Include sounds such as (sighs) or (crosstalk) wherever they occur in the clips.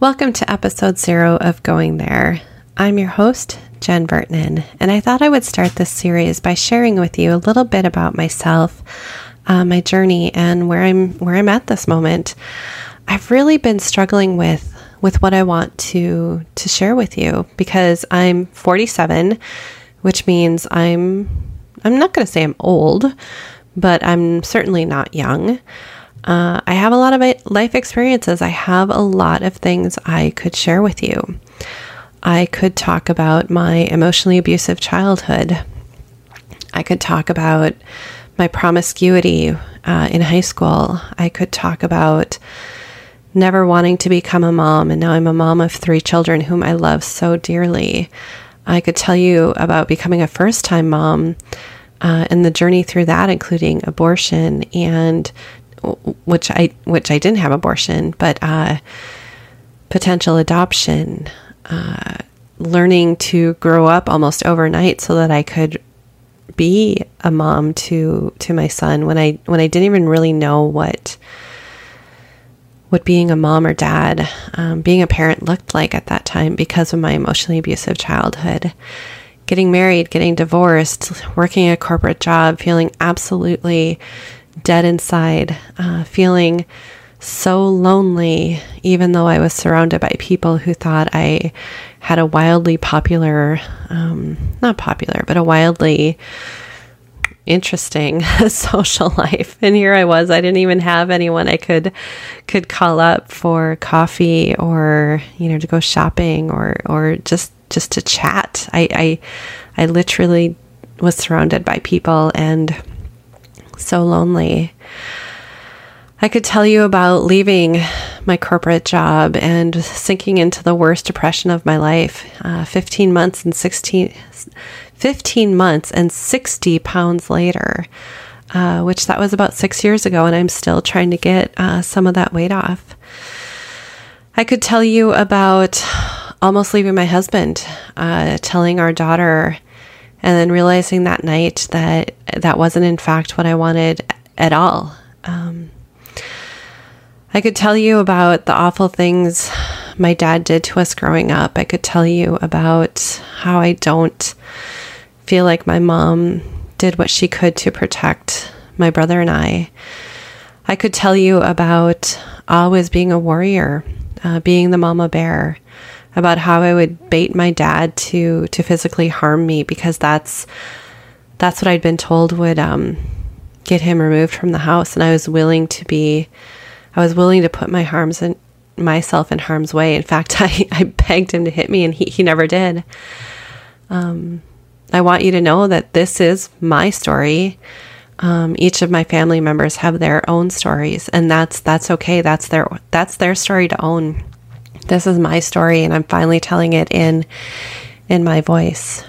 Welcome to episode zero of Going There. I'm your host, Jen Vertinen, and I thought I would start this series by sharing with you a little bit about myself, uh, my journey, and where I'm where I'm at this moment. I've really been struggling with with what I want to to share with you because I'm 47, which means I'm I'm not going to say I'm old, but I'm certainly not young. Uh, I have a lot of life experiences. I have a lot of things I could share with you. I could talk about my emotionally abusive childhood. I could talk about my promiscuity uh, in high school. I could talk about never wanting to become a mom, and now I'm a mom of three children whom I love so dearly. I could tell you about becoming a first time mom uh, and the journey through that, including abortion and which I which I didn't have abortion, but uh, potential adoption, uh, learning to grow up almost overnight so that I could be a mom to to my son when I when I didn't even really know what what being a mom or dad, um, being a parent looked like at that time because of my emotionally abusive childhood. Getting married, getting divorced, working a corporate job, feeling absolutely dead inside, uh, feeling so lonely, even though I was surrounded by people who thought I had a wildly popular, um, not popular, but a wildly interesting (laughs) social life. And here I was, I didn't even have anyone I could could call up for coffee or, you know, to go shopping or or just just to chat. I I, I literally was surrounded by people and so lonely. I could tell you about leaving my corporate job and sinking into the worst depression of my life. Uh, 15 months and 16, 15 months and 60 pounds later, uh, which that was about six years ago, and I'm still trying to get uh, some of that weight off. I could tell you about almost leaving my husband, uh, telling our daughter and then realizing that night that that wasn't in fact what I wanted at all. Um, I could tell you about the awful things my dad did to us growing up. I could tell you about how I don't feel like my mom did what she could to protect my brother and I. I could tell you about always being a warrior, uh, being the mama bear, about how I would bait my dad to to physically harm me because that's that's what I'd been told would um, get him removed from the house, and I was willing to be, I was willing to put my harms in myself in harm's way. In fact, (laughs) I, I begged him to hit me, and he he never did. Um, I want you to know that this is my story. Um, each of my family members have their own stories, and that's that's okay. That's their that's their story to own. This is my story, and I'm finally telling it in in my voice.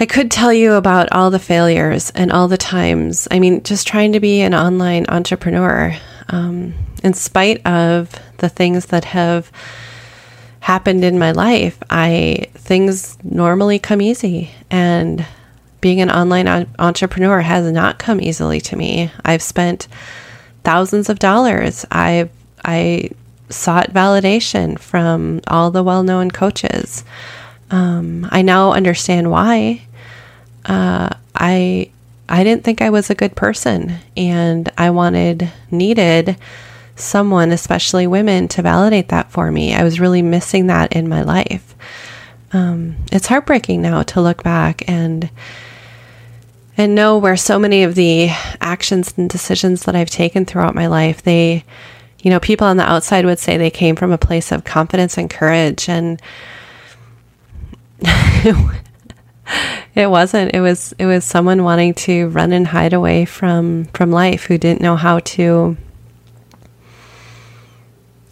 I could tell you about all the failures and all the times. I mean, just trying to be an online entrepreneur, um, in spite of the things that have happened in my life, I things normally come easy, and being an online entrepreneur has not come easily to me. I've spent thousands of dollars. I've I sought validation from all the well known coaches. Um, I now understand why. Uh, I I didn't think I was a good person, and I wanted needed someone, especially women, to validate that for me. I was really missing that in my life. Um, it's heartbreaking now to look back and and know where so many of the actions and decisions that I've taken throughout my life they you know, people on the outside would say they came from a place of confidence and courage, and (laughs) it wasn't. It was it was someone wanting to run and hide away from from life who didn't know how to.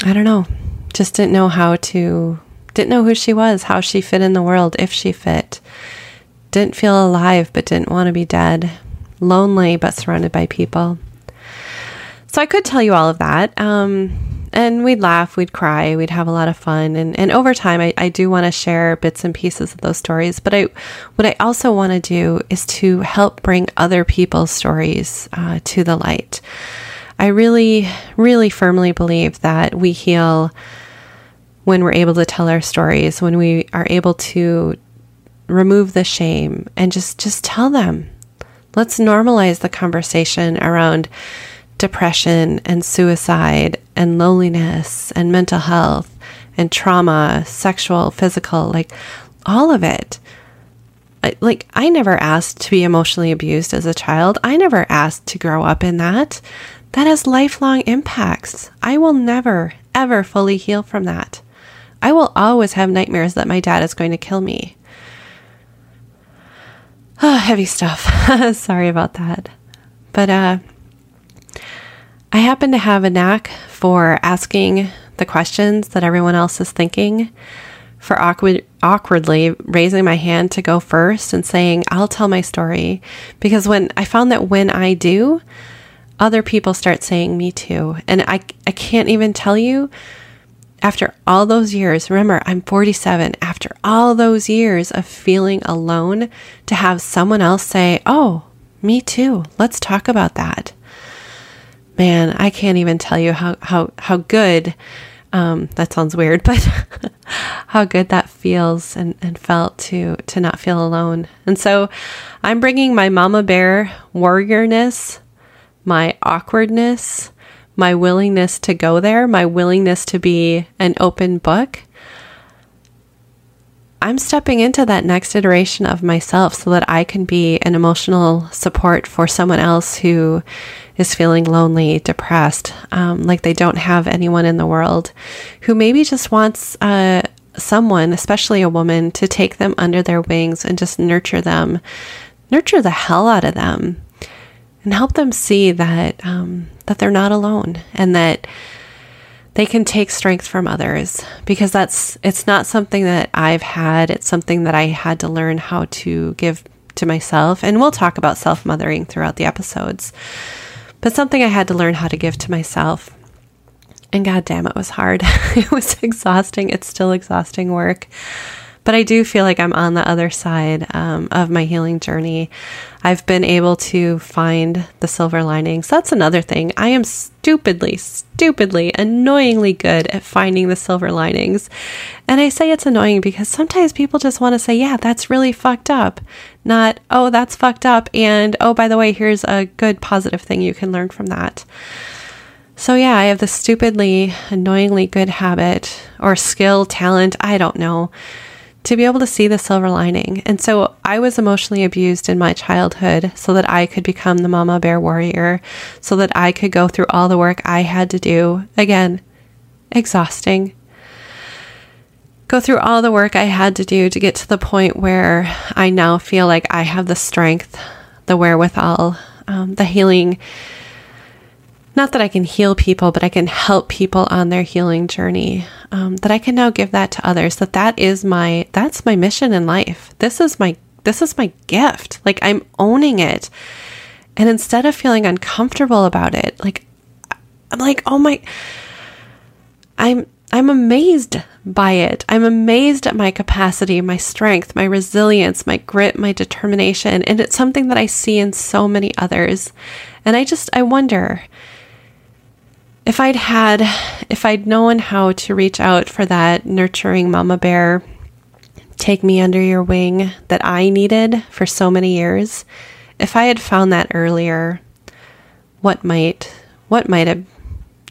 I don't know, just didn't know how to, didn't know who she was, how she fit in the world, if she fit. Didn't feel alive, but didn't want to be dead. Lonely, but surrounded by people. So I could tell you all of that. Um, and we'd laugh, we'd cry, we'd have a lot of fun. And, and over time, I, I do want to share bits and pieces of those stories. But I, what I also want to do is to help bring other people's stories uh, to the light. I really, really firmly believe that we heal when we're able to tell our stories, when we are able to remove the shame and just just tell them. Let's normalize the conversation around depression and suicide and loneliness and mental health and trauma, sexual, physical, like all of it. Like, I never asked to be emotionally abused as a child. I never asked to grow up in that. That has lifelong impacts. I will never, ever fully heal from that. I will always have nightmares that my dad is going to kill me. Oh, (sighs) heavy stuff. (laughs) Sorry about that. But uh, I happen to have a knack for asking the questions that everyone else is thinking, for awkward, awkwardly raising my hand to go first and saying, I'll tell my story. Because when I found that when I do, other people start saying me too. And I, I can't even tell you after all those years, remember, I'm 47, after all those years of feeling alone, to have someone else say, Oh, me too, let's talk about that. Man, I can't even tell you how, how, how good, um, that sounds weird, (laughs) but how good that feels and, and felt to, to not feel alone. And so I'm bringing my mama bear warriorness, my awkwardness, my willingness to go there, my willingness to be an open book, I'm stepping into that next iteration of myself so that I can be an emotional support for someone else who is feeling lonely, depressed, um, like they don't have anyone in the world, who maybe just wants uh, someone, especially a woman, to take them under their wings and just nurture them, nurture the hell out of them, and help them see that um, that they're not alone and that they can take strength from others because that's it's not something that I've had. It's something that I had to learn how to give to myself. And we'll talk about self-mothering throughout the episodes but something I had to learn how to give to myself. And god damn it was hard. (laughs) It was exhausting. It's still exhausting work but I do feel like I'm on the other side um, of my healing journey. I've been able to find the silver linings. That's another thing. I am stupidly, stupidly, annoyingly good at finding the silver linings. And I say it's annoying because sometimes people just want to say, yeah, that's really fucked up. Not, oh, that's fucked up. And oh, by the way, here's a good positive thing you can learn from that. So, yeah, I have this stupidly, annoyingly good habit or skill, talent, I don't know, to be able to see the silver lining. And so I was emotionally abused in my childhood so that I could become the mama bear warrior, so that I could go through all the work I had to do. Again, exhausting. Go through all the work I had to do to get to the point where I now feel like I have the strength, the wherewithal, um, the healing not that I can heal people, but I can help people on their healing journey. Um, that I can now give that to others. That that is my that's my mission in life. This is my this is my gift. Like I'm owning it, and instead of feeling uncomfortable about it, like I'm like, oh my, I'm I'm amazed by it. I'm amazed at my capacity, my strength, my resilience, my grit, my determination, and it's something that I see in so many others. And I just I wonder if I'd had, if I'd known how to reach out for that nurturing mama bear, take me under your wing that I needed for so many years, if I had found that earlier, what might, what might have,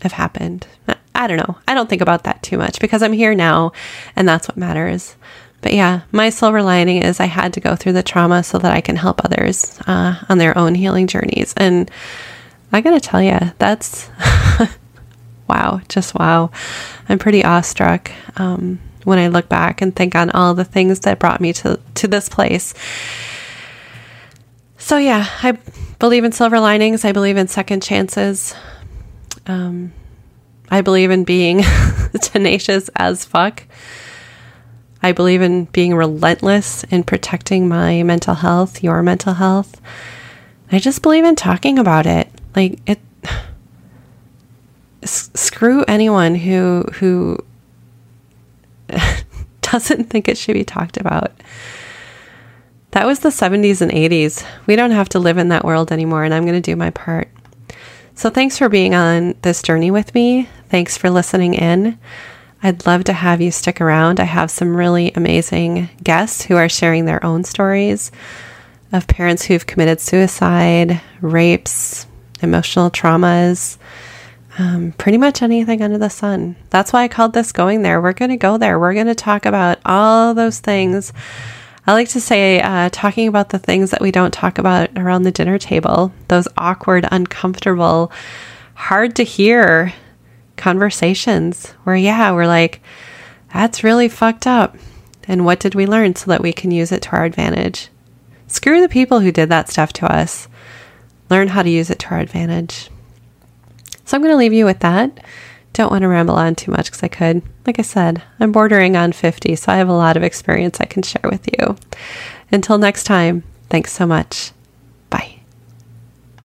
have happened? I don't know. I don't think about that too much because I'm here now and that's what matters. But yeah, my silver lining is I had to go through the trauma so that I can help others uh, on their own healing journeys. And I gotta tell you, that's (laughs) wow, just wow. I'm pretty awestruck um, when I look back and think on all the things that brought me to, to this place. So, yeah, I believe in silver linings. I believe in second chances. Um, I believe in being (laughs) tenacious as fuck. I believe in being relentless in protecting my mental health, your mental health. I just believe in talking about it. Like, it screw anyone who who (laughs) doesn't think it should be talked about. That was the 70s and 80s. We don't have to live in that world anymore, and I'm going to do my part. So, thanks for being on this journey with me. Thanks for listening in. I'd love to have you stick around. I have some really amazing guests who are sharing their own stories of parents who've committed suicide, rapes, emotional traumas, um, pretty much anything under the sun. That's why I called this Going There. We're going to go there. We're going to talk about all those things. I like to say, uh, talking about the things that we don't talk about around the dinner table, those awkward, uncomfortable, hard to hear conversations where, yeah, we're like, that's really fucked up. And what did we learn so that we can use it to our advantage? Screw the people who did that stuff to us. Learn how to use it to our advantage. So I'm going to leave you with that. Don't want to ramble on too much because I could. Like I said, I'm bordering on 50, so I have a lot of experience I can share with you. Until next time, thanks so much.